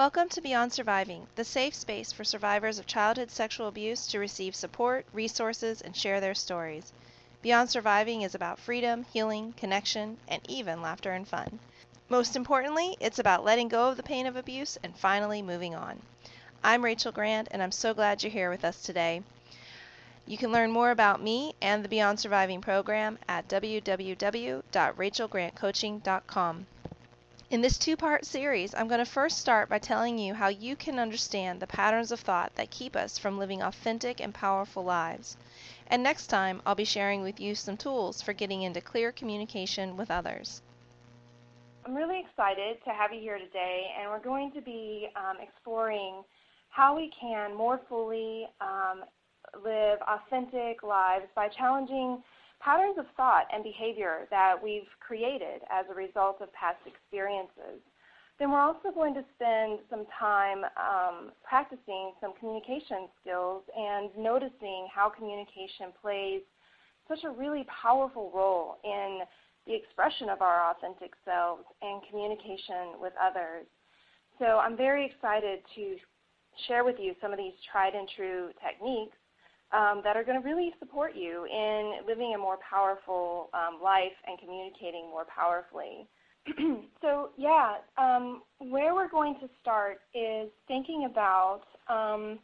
Welcome to Beyond Surviving, the safe space for survivors of childhood sexual abuse to receive support, resources, and share their stories. Beyond Surviving is about freedom, healing, connection, and even laughter and fun. Most importantly, it's about letting go of the pain of abuse and finally moving on. I'm Rachel Grant, and I'm so glad you're here with us today. You can learn more about me and the Beyond Surviving program at www.rachelgrantcoaching.com. In this two part series, I'm going to first start by telling you how you can understand the patterns of thought that keep us from living authentic and powerful lives. And next time, I'll be sharing with you some tools for getting into clear communication with others. I'm really excited to have you here today, and we're going to be um, exploring how we can more fully um, live authentic lives by challenging patterns of thought and behavior that we've created as a result of past experiences. Then we're also going to spend some time um, practicing some communication skills and noticing how communication plays such a really powerful role in the expression of our authentic selves and communication with others. So I'm very excited to share with you some of these tried and true techniques um, that are going to really support you in living a more powerful um, life and communicating more powerfully. so, yeah, um, where we're going to start is thinking about um,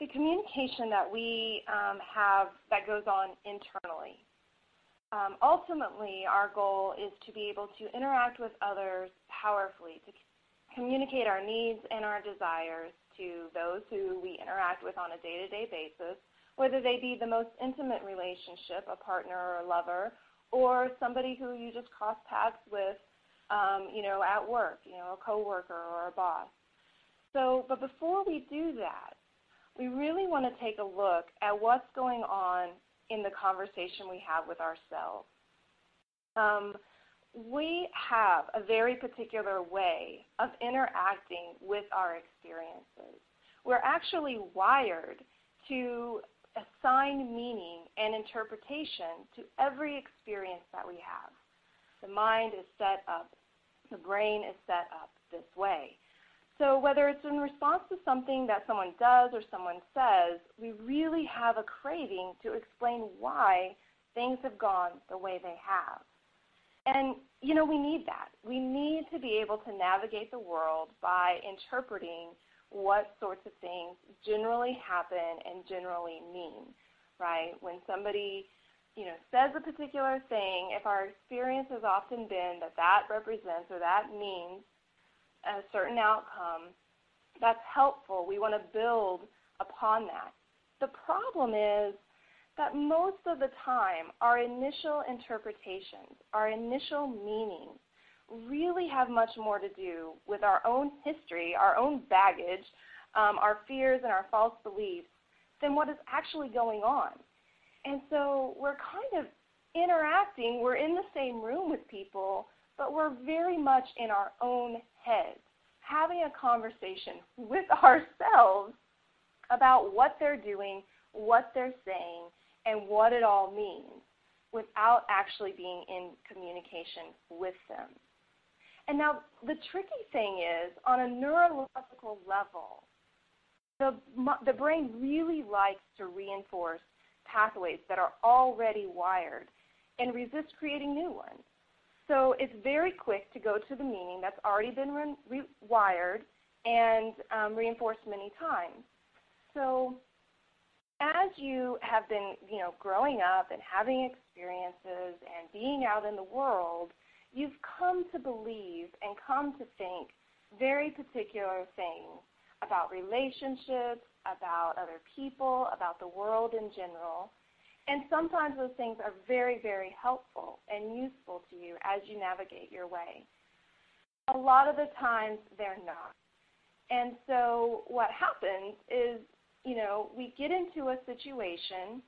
the communication that we um, have that goes on internally. Um, ultimately, our goal is to be able to interact with others powerfully, to communicate our needs and our desires to those who we interact with on a day to day basis whether they be the most intimate relationship, a partner or a lover, or somebody who you just cross paths with, um, you know, at work, you know, a coworker or a boss. So, but before we do that, we really want to take a look at what's going on in the conversation we have with ourselves. Um, we have a very particular way of interacting with our experiences. We're actually wired to assign meaning and interpretation to every experience that we have. The mind is set up, the brain is set up this way. So, whether it's in response to something that someone does or someone says, we really have a craving to explain why things have gone the way they have. And, you know, we need that. We need to be able to navigate the world by interpreting what sorts of things generally happen and generally mean, right? When somebody, you know, says a particular thing, if our experience has often been that that represents or that means a certain outcome, that's helpful. We want to build upon that. The problem is that most of the time, our initial interpretations, our initial meanings, really have much more to do with our own history, our own baggage, um, our fears, and our false beliefs than what is actually going on. And so we're kind of interacting, we're in the same room with people, but we're very much in our own heads, having a conversation with ourselves about what they're doing, what they're saying, and what it all means without actually being in communication with them. And now the tricky thing is, on a neurological level, the, the brain really likes to reinforce pathways that are already wired and resist creating new ones. So it's very quick to go to the meaning that's already been re- rewired and um, reinforced many times. So as you have been, you know, growing up and having experiences and being out in the world, you've come to believe and come to think very particular things about relationships, about other people, about the world in general. And sometimes those things are very, very helpful and useful to you as you navigate your way. A lot of the times they're not. And so what happens is, you know, we get into a situation,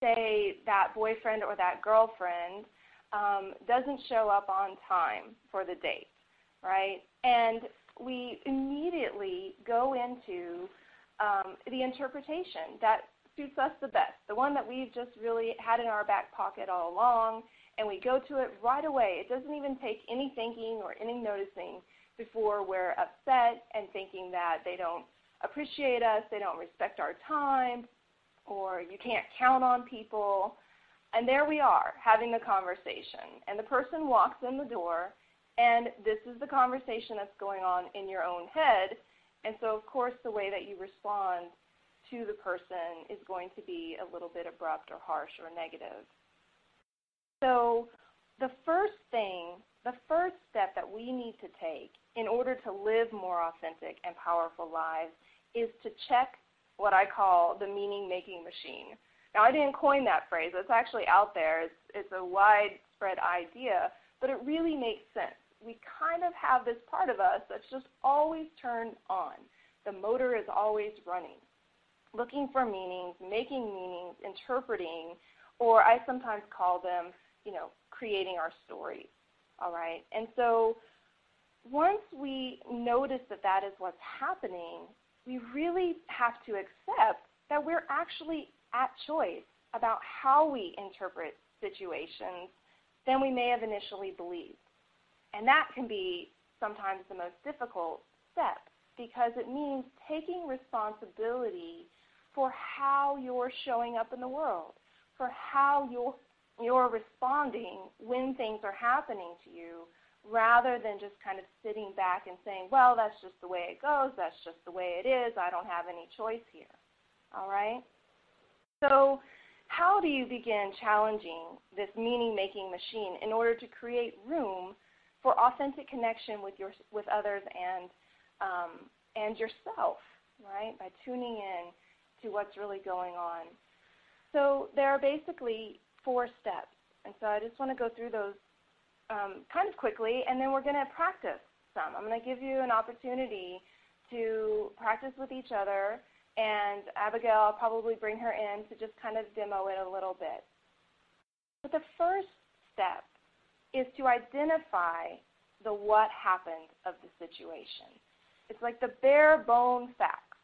say that boyfriend or that girlfriend um, doesn't show up on time for the date, right? And we immediately go into um, the interpretation that suits us the best, the one that we've just really had in our back pocket all along, and we go to it right away. It doesn't even take any thinking or any noticing before we're upset and thinking that they don't appreciate us, they don't respect our time, or you can't count on people. And there we are having the conversation. And the person walks in the door, and this is the conversation that's going on in your own head. And so, of course, the way that you respond to the person is going to be a little bit abrupt or harsh or negative. So, the first thing, the first step that we need to take in order to live more authentic and powerful lives is to check what I call the meaning making machine. Now, I didn't coin that phrase. It's actually out there. It's, it's a widespread idea, but it really makes sense. We kind of have this part of us that's just always turned on. The motor is always running, looking for meanings, making meanings, interpreting, or I sometimes call them, you know, creating our stories. All right? And so once we notice that that is what's happening, we really have to accept that we're actually at choice about how we interpret situations than we may have initially believed. And that can be sometimes the most difficult step because it means taking responsibility for how you're showing up in the world, for how you're, you're responding when things are happening to you, rather than just kind of sitting back and saying, well, that's just the way it goes, that's just the way it is, I don't have any choice here. All right? So, how do you begin challenging this meaning making machine in order to create room for authentic connection with, your, with others and, um, and yourself, right? By tuning in to what's really going on. So, there are basically four steps. And so, I just want to go through those um, kind of quickly, and then we're going to practice some. I'm going to give you an opportunity to practice with each other and Abigail, I'll probably bring her in to just kind of demo it a little bit. But the first step is to identify the what happened of the situation. It's like the bare bone facts.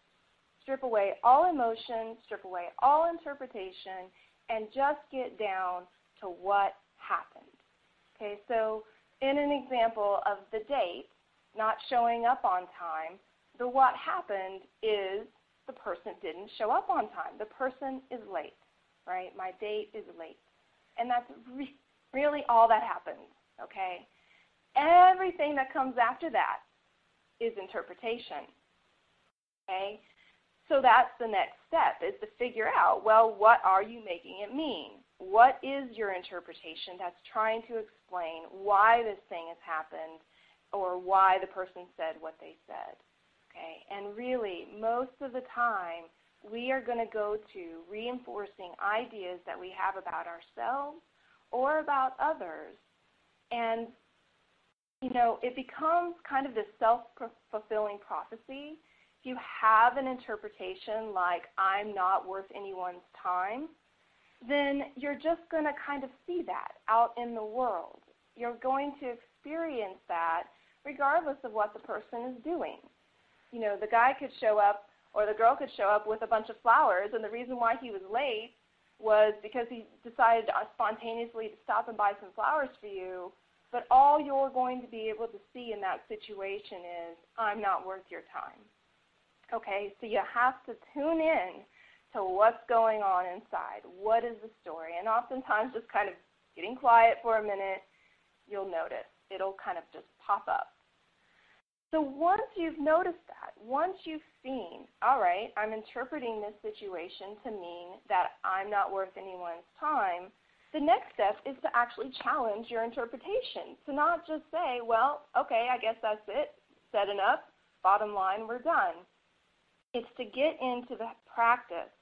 strip away all emotion, strip away all interpretation, and just get down to what happened. Okay, so in an example of the date not showing up on time, the what happened is the person didn't show up on time. The person is late, right? My date is late. And that's re- really all that happens, okay? Everything that comes after that is interpretation, okay? So that's the next step is to figure out, well, what are you making it mean? What is your interpretation that's trying to explain why this thing has happened or why the person said what they said? Okay? And really, most of the time, we are going to go to reinforcing ideas that we have about ourselves or about others. And, you know, it becomes kind of this self fulfilling prophecy. If you have an interpretation like, I'm not worth anyone's time, then you're just going to kind of see that out in the world. You're going to experience that regardless of what the person is doing. You know, the guy could show up or the girl could show up with a bunch of flowers, and the reason why he was late was because he decided spontaneously to stop and buy some flowers for you. But all you're going to be able to see in that situation is, I'm not worth your time. Okay, so you have to tune in to what's going on inside. What is the story? And oftentimes, just kind of getting quiet for a minute, you'll notice. It'll kind of just pop up. So once you've noticed that, once you've seen, all right, I'm interpreting this situation to mean that I'm not worth anyone's time, the next step is to actually challenge your interpretation. To not just say, well, okay, I guess that's it, said enough, bottom line, we're done. It's to get into the practice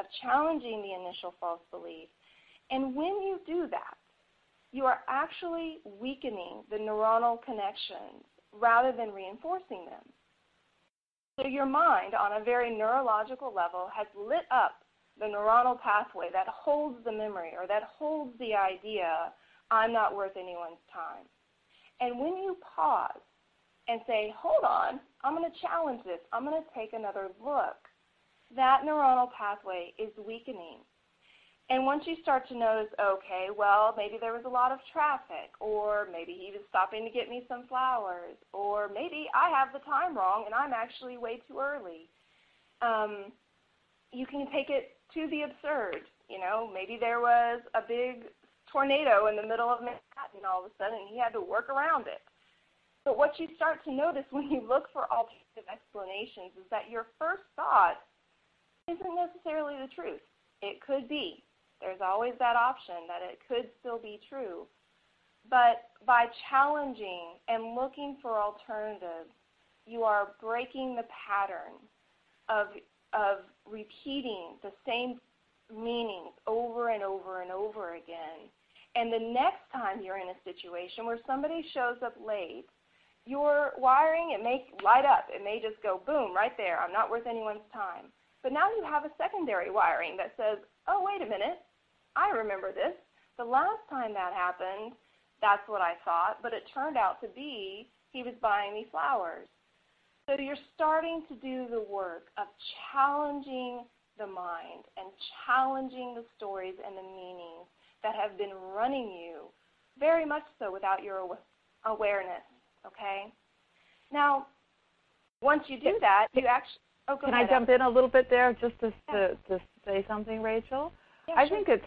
of challenging the initial false belief. And when you do that, you are actually weakening the neuronal connections rather than reinforcing them. So your mind, on a very neurological level, has lit up the neuronal pathway that holds the memory or that holds the idea, I'm not worth anyone's time. And when you pause and say, hold on, I'm going to challenge this, I'm going to take another look, that neuronal pathway is weakening. And once you start to notice, okay, well, maybe there was a lot of traffic, or maybe he was stopping to get me some flowers, or maybe I have the time wrong and I'm actually way too early. Um, you can take it to the absurd. You know, maybe there was a big tornado in the middle of Manhattan all of a sudden and he had to work around it. But what you start to notice when you look for alternative explanations is that your first thought isn't necessarily the truth. It could be. There's always that option that it could still be true. But by challenging and looking for alternatives, you are breaking the pattern of, of repeating the same meanings over and over and over again. And the next time you're in a situation where somebody shows up late, your wiring, it may light up. It may just go boom right there. I'm not worth anyone's time. But now you have a secondary wiring that says, oh, wait a minute. I remember this. The last time that happened, that's what I thought, but it turned out to be he was buying me flowers. So you're starting to do the work of challenging the mind and challenging the stories and the meanings that have been running you, very much so without your awareness. Okay? Now, once you do that, you actually. Oh, Can ahead, I jump in a little bit there just to, yeah. to, to say something, Rachel? Yeah, I sure. think it's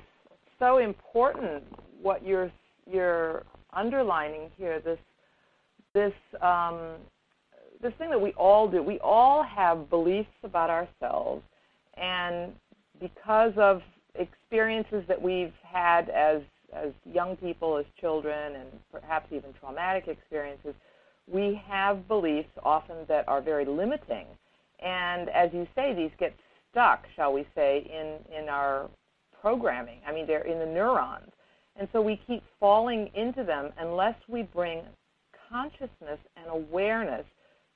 so important what you're you're underlining here. This this um, this thing that we all do. We all have beliefs about ourselves, and because of experiences that we've had as as young people, as children, and perhaps even traumatic experiences, we have beliefs often that are very limiting. And as you say, these get stuck, shall we say, in, in our programming. I mean, they're in the neurons. And so we keep falling into them unless we bring consciousness and awareness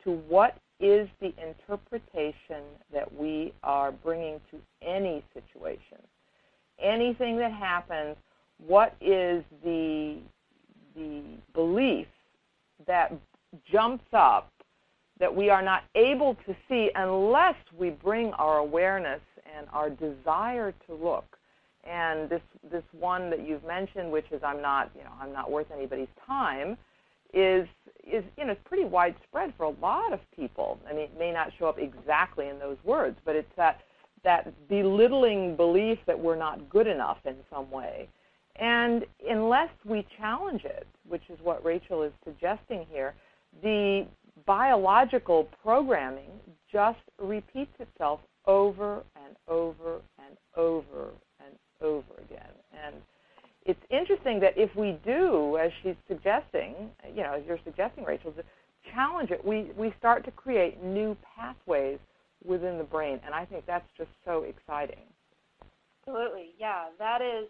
to what is the interpretation that we are bringing to any situation. Anything that happens, what is the, the belief that jumps up that we are not able to see unless we bring our awareness and our desire to look. And this this one that you've mentioned, which is I'm not you know I'm not worth anybody's time, is is you know it's pretty widespread for a lot of people. I mean, it may not show up exactly in those words, but it's that that belittling belief that we're not good enough in some way. And unless we challenge it, which is what Rachel is suggesting here, the biological programming just repeats itself over and over and over and over again. And it's interesting that if we do, as she's suggesting, you know, as you're suggesting, Rachel, to challenge it, we, we start to create new pathways within the brain. And I think that's just so exciting. Absolutely, yeah. That is,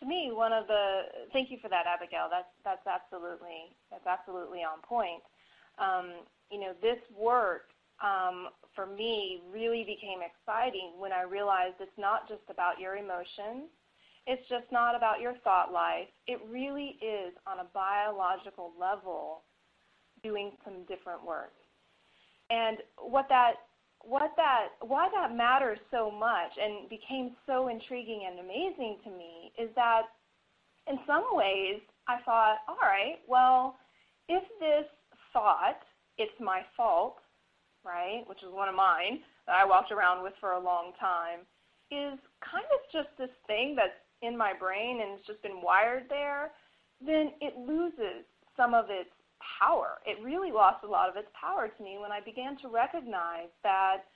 to me, one of the. Thank you for that, Abigail. That's that's absolutely that's absolutely on point. Um, you know, this work um, for me really became exciting when I realized it's not just about your emotions. It's just not about your thought life. It really is on a biological level doing some different work. And what that what that why that matters so much and became so intriguing and amazing to me is that in some ways I thought, all right, well, thought, it's my fault, right, which is one of mine that I walked around with for a long time, is kind of just this thing that's in my brain and it's just been wired there, then it loses some of its power. It really lost a lot of its power to me when I began to recognize that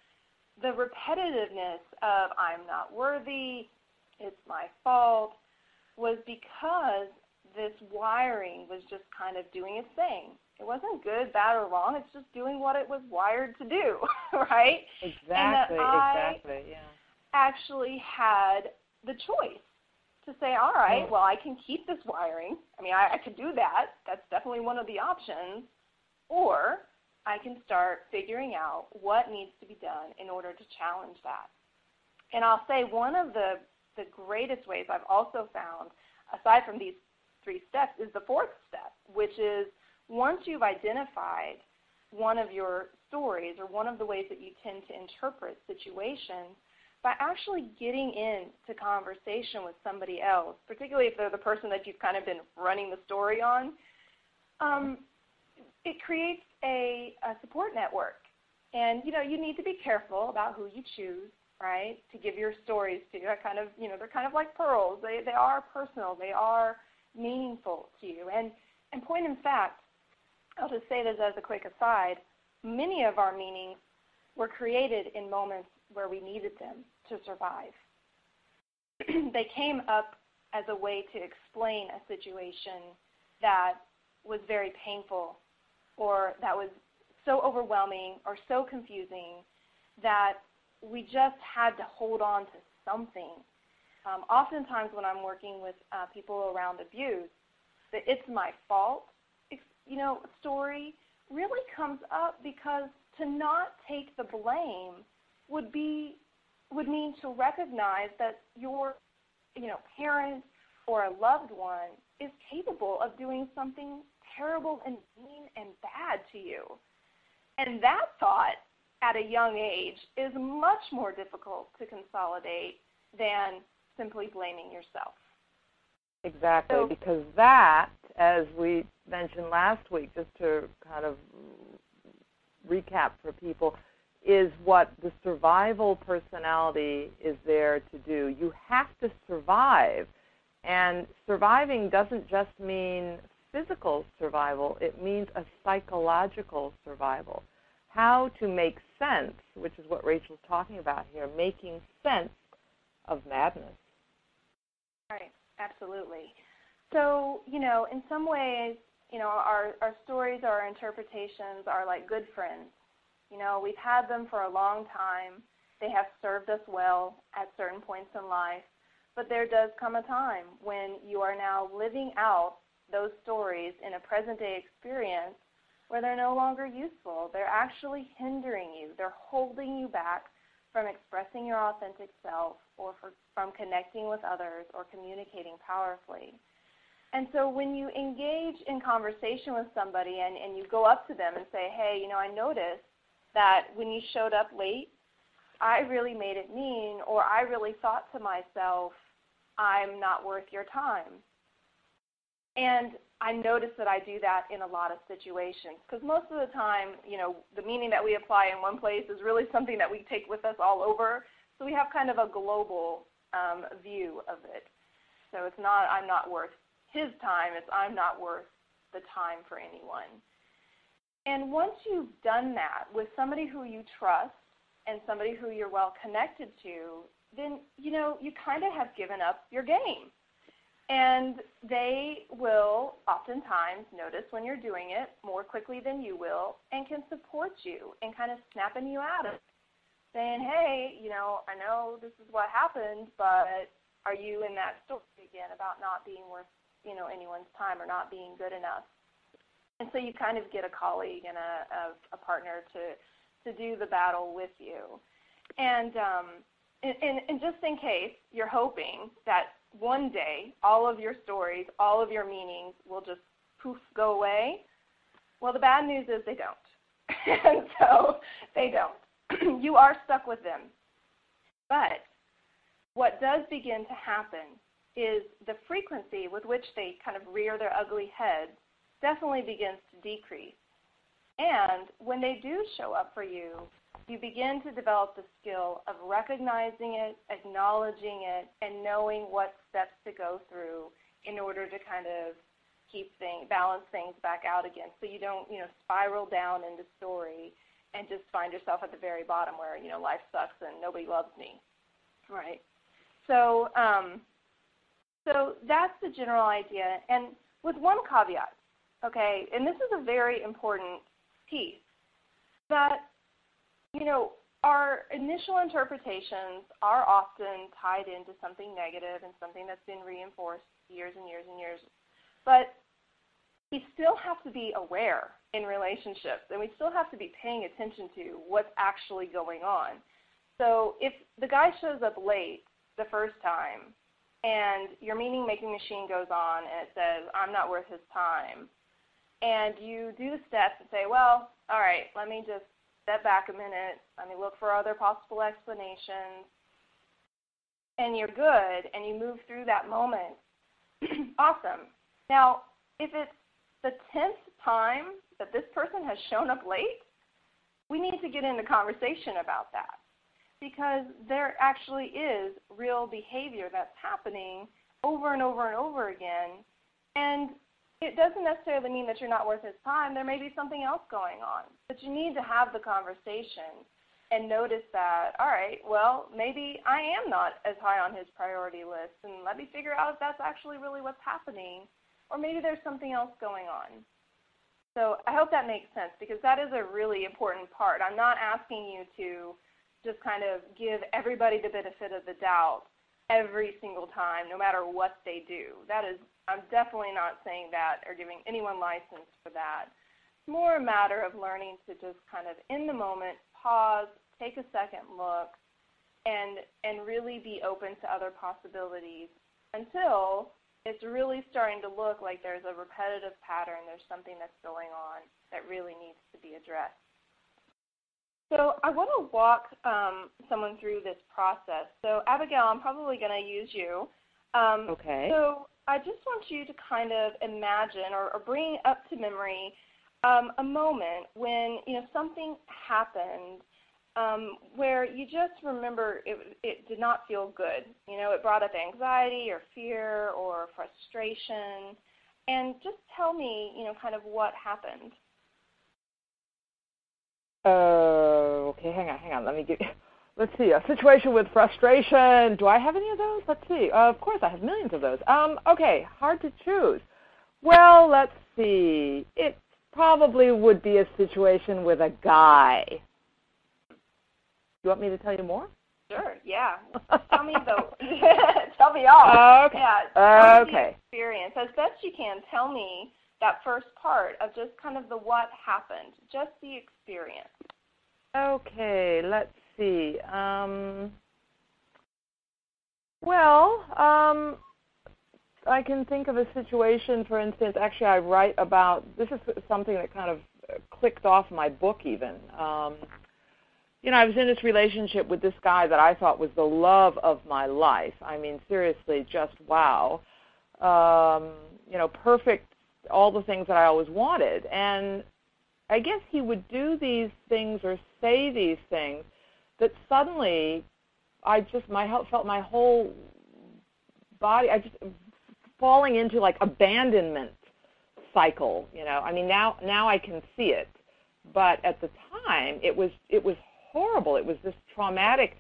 the repetitiveness of I'm not worthy, it's my fault, was because this wiring was just kind of doing its thing. It wasn't good, bad, or wrong. It's just doing what it was wired to do, right? Exactly, exactly, yeah. Actually had the choice to say, all right, mm. well, I can keep this wiring. I mean, I, I could do that. That's definitely one of the options. Or I can start figuring out what needs to be done in order to challenge that. And I'll say one of the, the greatest ways I've also found, aside from these three steps, is the fourth step, which is once you've identified one of your stories or one of the ways that you tend to interpret situations, by actually getting into conversation with somebody else, particularly if they're the person that you've kind of been running the story on, um, it creates a, a support network. And you know, you need to be careful about who you choose, right, to give your stories to. I kind of, you know, they're kind of like pearls. They they are personal. They are meaningful to you. And and point in fact, I'll just say this as a quick aside. Many of our meanings were created in moments where we needed them to survive. they came up as a way to explain a situation that was very painful or that was so overwhelming or so confusing that we just had to hold on to something. Um, oftentimes, when I'm working with uh, people around abuse, the "it's my fault," you know, story really comes up because to not take the blame would be would mean to recognize that your you know parent or a loved one is capable of doing something terrible and mean and bad to you. And that thought at a young age is much more difficult to consolidate than simply blaming yourself. Exactly, so, because that, as we mentioned last week, just to kind of recap for people, is what the survival personality is there to do. You have to survive. And surviving doesn't just mean physical survival, it means a psychological survival. How to make sense, which is what Rachel's talking about here, making sense of madness. Right, absolutely. So, you know, in some ways, you know, our, our stories, our interpretations are like good friends you know, we've had them for a long time. They have served us well at certain points in life. But there does come a time when you are now living out those stories in a present day experience where they're no longer useful. They're actually hindering you, they're holding you back from expressing your authentic self or for, from connecting with others or communicating powerfully. And so when you engage in conversation with somebody and, and you go up to them and say, hey, you know, I noticed that when you showed up late, I really made it mean, or I really thought to myself, I'm not worth your time. And I notice that I do that in a lot of situations because most of the time, you know, the meaning that we apply in one place is really something that we take with us all over. So we have kind of a global um, view of it. So it's not I'm not worth his time, it's I'm not worth the time for anyone. And once you've done that with somebody who you trust and somebody who you're well connected to, then you know you kind of have given up your game. And they will oftentimes notice when you're doing it more quickly than you will and can support you and kind of snapping you out of it. Saying, hey, you know, I know this is what happened, but are you in that story again about not being worth, you know, anyone's time or not being good enough? And so you kind of get a colleague and a, a, a partner to, to do the battle with you. And um, and, and, and just in case you're hoping that one day all of your stories, all of your meanings will just poof go away, well, the bad news is they don't. and so they don't. you are stuck with them. But what does begin to happen is the frequency with which they kind of rear their ugly heads definitely begins to decrease. And when they do show up for you, you begin to develop the skill of recognizing it, acknowledging it, and knowing what steps to go through in order to kind of keep things, balance things back out again, so you don't, you know, spiral down into story and just find yourself at the very bottom where you know life sucks and nobody loves me, right? So, um, so that's the general idea, and with one caveat, okay, and this is a very important piece that you know, our initial interpretations are often tied into something negative and something that's been reinforced years and years and years. But we still have to be aware in relationships and we still have to be paying attention to what's actually going on. So if the guy shows up late the first time and your meaning making machine goes on and it says, I'm not worth his time, and you do the steps and say, well, all right, let me just step back a minute, let me look for other possible explanations, and you're good, and you move through that moment, awesome. Now, if it's the 10th time that this person has shown up late, we need to get into conversation about that because there actually is real behavior that's happening over and over and over again. And it doesn't necessarily mean that you're not worth his time. There may be something else going on. But you need to have the conversation and notice that, all right, well, maybe I am not as high on his priority list, and let me figure out if that's actually really what's happening, or maybe there's something else going on. So I hope that makes sense because that is a really important part. I'm not asking you to just kind of give everybody the benefit of the doubt every single time, no matter what they do. That is I'm definitely not saying that or giving anyone license for that. It's more a matter of learning to just kind of in the moment pause, take a second look, and and really be open to other possibilities until it's really starting to look like there's a repetitive pattern, there's something that's going on that really needs to be addressed. So I want to walk um, someone through this process. So Abigail, I'm probably going to use you. Um, okay. So I just want you to kind of imagine or, or bring up to memory um, a moment when you know something happened um, where you just remember it, it did not feel good. You know, it brought up anxiety or fear or frustration. And just tell me, you know, kind of what happened. Uh, okay, hang on, hang on. Let me get let's see, a situation with frustration. Do I have any of those? Let's see. Uh, of course, I have millions of those. Um, okay, hard to choose. Well, let's see. It probably would be a situation with a guy. You want me to tell you more? Sure. Yeah. tell me the. tell me all. Okay. Yeah. okay. experience as best you can. Tell me that first part of just kind of the what happened, just the experience. Okay. Let's see. Um, well, um, I can think of a situation, for instance, actually, I write about this is something that kind of clicked off my book, even. Um, you know, I was in this relationship with this guy that I thought was the love of my life. I mean, seriously, just wow. Um, you know, perfect, all the things that I always wanted. And I guess he would do these things or say these things that suddenly I just my felt my whole body I just falling into like abandonment cycle, you know. I mean now now I can see it. But at the time it was it was horrible. It was this traumatic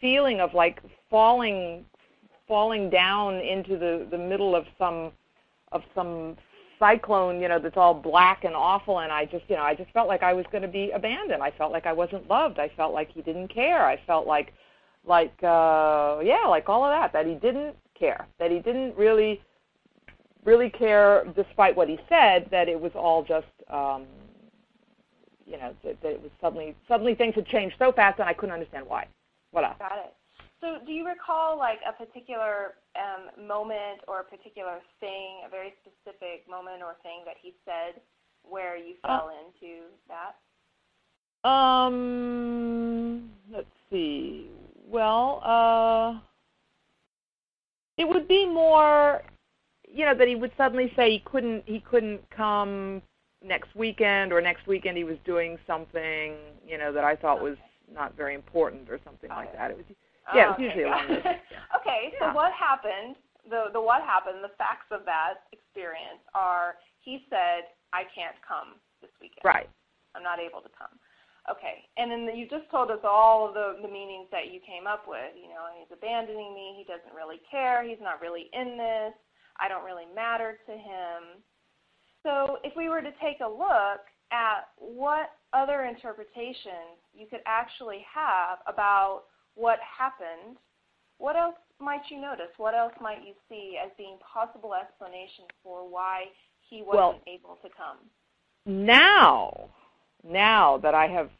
feeling of like falling falling down into the the middle of some of some cyclone, you know, that's all black and awful and I just, you know, I just felt like I was going to be abandoned. I felt like I wasn't loved. I felt like he didn't care. I felt like like uh yeah, like all of that that he didn't care. That he didn't really really care despite what he said that it was all just um you know, that, that it was suddenly suddenly things had changed so fast and I couldn't understand why. Voila. Got it. So, do you recall like a particular um, moment or a particular thing, a very specific moment or thing that he said where you uh, fell uh, into that? Um, let's see. Well, uh, it would be more, you know, that he would suddenly say he couldn't he couldn't come next weekend or next weekend he was doing something, you know, that I thought was not very important or something like that. It was yeah, it's um, usually along those. okay, so what happened? The the what happened? The facts of that experience are he said I can't come this weekend. Right. I'm not able to come. Okay, and then you just told us all of the the meanings that you came up with. You know, he's abandoning me. He doesn't really care. He's not really in this. I don't really matter to him. So if we were to take a look at what other interpretations you could actually have about what happened, what else might you notice? What else might you see as being possible explanations for why he wasn't well, able to come? Now, now that I have,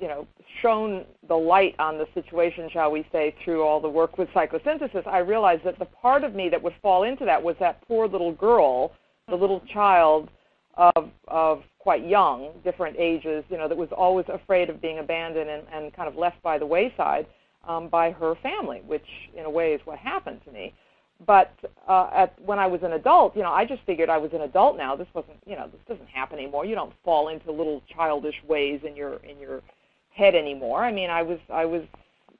you know, shown the light on the situation, shall we say, through all the work with psychosynthesis, I realized that the part of me that would fall into that was that poor little girl, the mm-hmm. little child of of quite young, different ages, you know, that was always afraid of being abandoned and, and kind of left by the wayside um, by her family, which in a way is what happened to me. But uh, at, when I was an adult, you know, I just figured I was an adult now. This wasn't, you know, this doesn't happen anymore. You don't fall into little childish ways in your in your head anymore. I mean, I was I was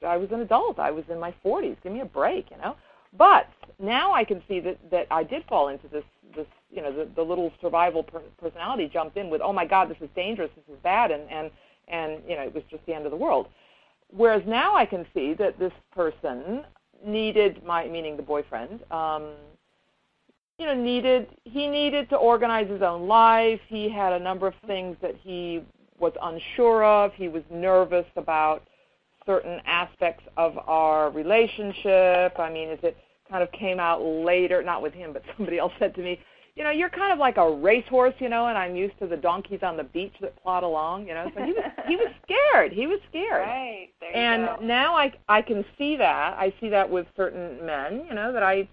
I was an adult. I was in my 40s. Give me a break, you know. But now I can see that that I did fall into this this you know the, the little survival per- personality jumped in with oh my god this is dangerous this is bad and and and you know it was just the end of the world. Whereas now i can see that this person needed my meaning the boyfriend um you know needed he needed to organize his own life. He had a number of things that he was unsure of. He was nervous about certain aspects of our relationship. I mean is it kind of came out later, not with him, but somebody else said to me, you know, you're kind of like a racehorse, you know, and I'm used to the donkeys on the beach that plod along, you know. So he was he was scared. He was scared. Right. There you and now I I can see that. I see that with certain men, you know, that I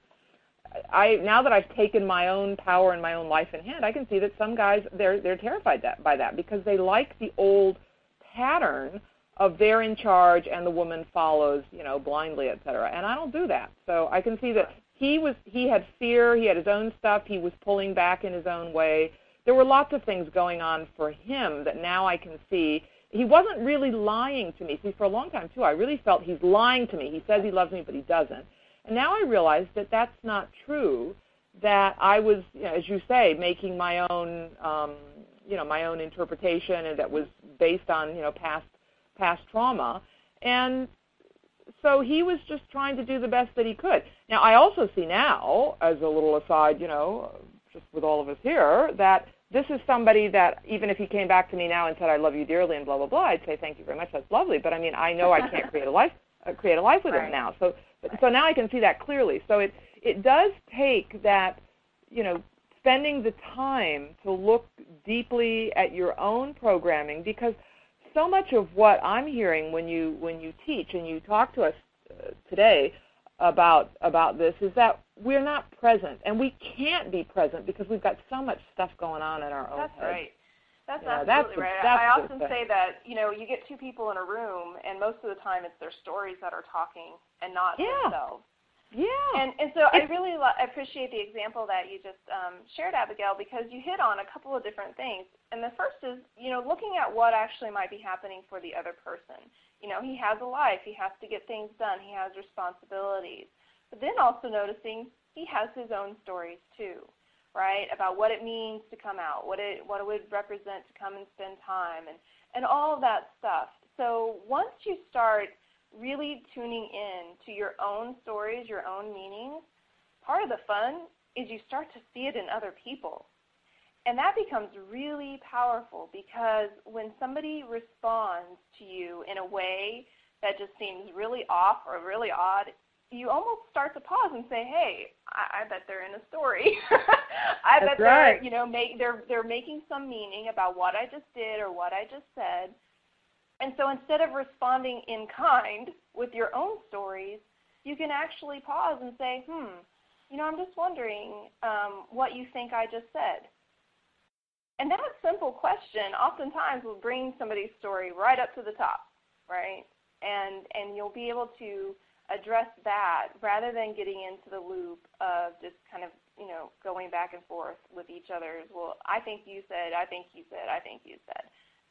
I now that I've taken my own power and my own life in hand, I can see that some guys they're they're terrified that by that because they like the old pattern of they're in charge and the woman follows, you know, blindly, et cetera. And I don't do that. So I can see that he was he had fear, he had his own stuff, he was pulling back in his own way. There were lots of things going on for him that now I can see. He wasn't really lying to me. See, for a long time too, I really felt he's lying to me. He says he loves me, but he doesn't. And now I realize that that's not true. That I was, you know, as you say, making my own, um, you know, my own interpretation, and that was based on, you know, past past trauma. And so he was just trying to do the best that he could. Now, I also see now, as a little aside, you know, just with all of us here, that this is somebody that even if he came back to me now and said, "I love you dearly" and blah blah blah, I'd say, "Thank you very much. That's lovely." But I mean, I know I can't create a life uh, create a life with right. him now. So so now I can see that clearly. So it it does take that, you know, spending the time to look deeply at your own programming because so much of what I'm hearing when you when you teach and you talk to us uh, today about about this is that we're not present and we can't be present because we've got so much stuff going on in our own That's heads. right. That's know, absolutely that's right. that's I often thing. say that you know you get two people in a room, and most of the time it's their stories that are talking and not Yeah. themselves. Yeah. And and so I really lo- appreciate the example that you just um, shared, Abigail, because you hit on a couple of different things. And the first is you know looking at what actually might be happening for the other person. You know he has a life, he has to get things done, he has responsibilities, but then also noticing he has his own stories too, right? About what it means to come out, what it what it would represent to come and spend time, and and all that stuff. So once you start really tuning in to your own stories, your own meanings, part of the fun is you start to see it in other people. And that becomes really powerful because when somebody responds to you in a way that just seems really off or really odd, you almost start to pause and say, "Hey, I, I bet they're in a story. I That's bet they're, you know, make they're they're making some meaning about what I just did or what I just said." And so instead of responding in kind with your own stories, you can actually pause and say, "Hmm, you know, I'm just wondering um, what you think I just said." And that simple question oftentimes will bring somebody's story right up to the top, right? And and you'll be able to address that rather than getting into the loop of just kind of you know going back and forth with each other's. Well, I think you said, I think you said, I think you said,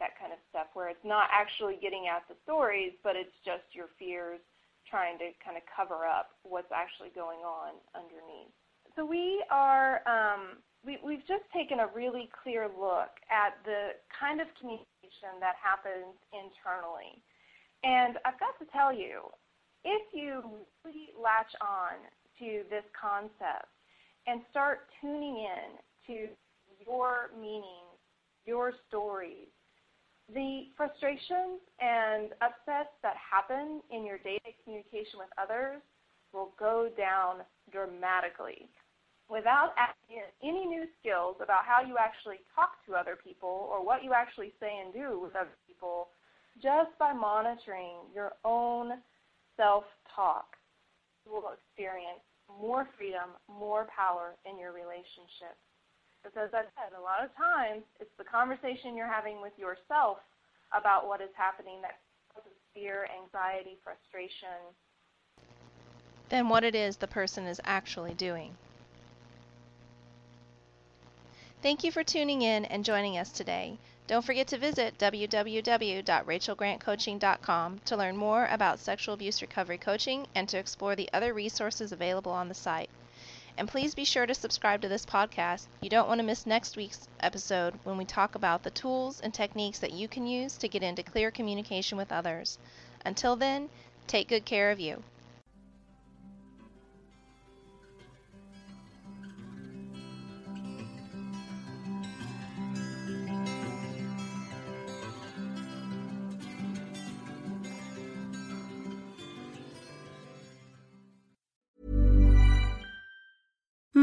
that kind of stuff, where it's not actually getting at the stories, but it's just your fears trying to kind of cover up what's actually going on underneath. So we are um, we, we've just taken a really clear look at the kind of communication that happens internally. And I've got to tell you, if you really latch on to this concept and start tuning in to your meaning, your stories, the frustrations and upsets that happen in your daily communication with others will go down dramatically without any new skills about how you actually talk to other people or what you actually say and do with other people, just by monitoring your own self talk, you will experience more freedom, more power in your relationship. Because as I said, a lot of times it's the conversation you're having with yourself about what is happening that causes fear, anxiety, frustration. Than what it is the person is actually doing. Thank you for tuning in and joining us today. Don't forget to visit www.rachelgrantcoaching.com to learn more about sexual abuse recovery coaching and to explore the other resources available on the site. And please be sure to subscribe to this podcast. You don't want to miss next week's episode when we talk about the tools and techniques that you can use to get into clear communication with others. Until then, take good care of you.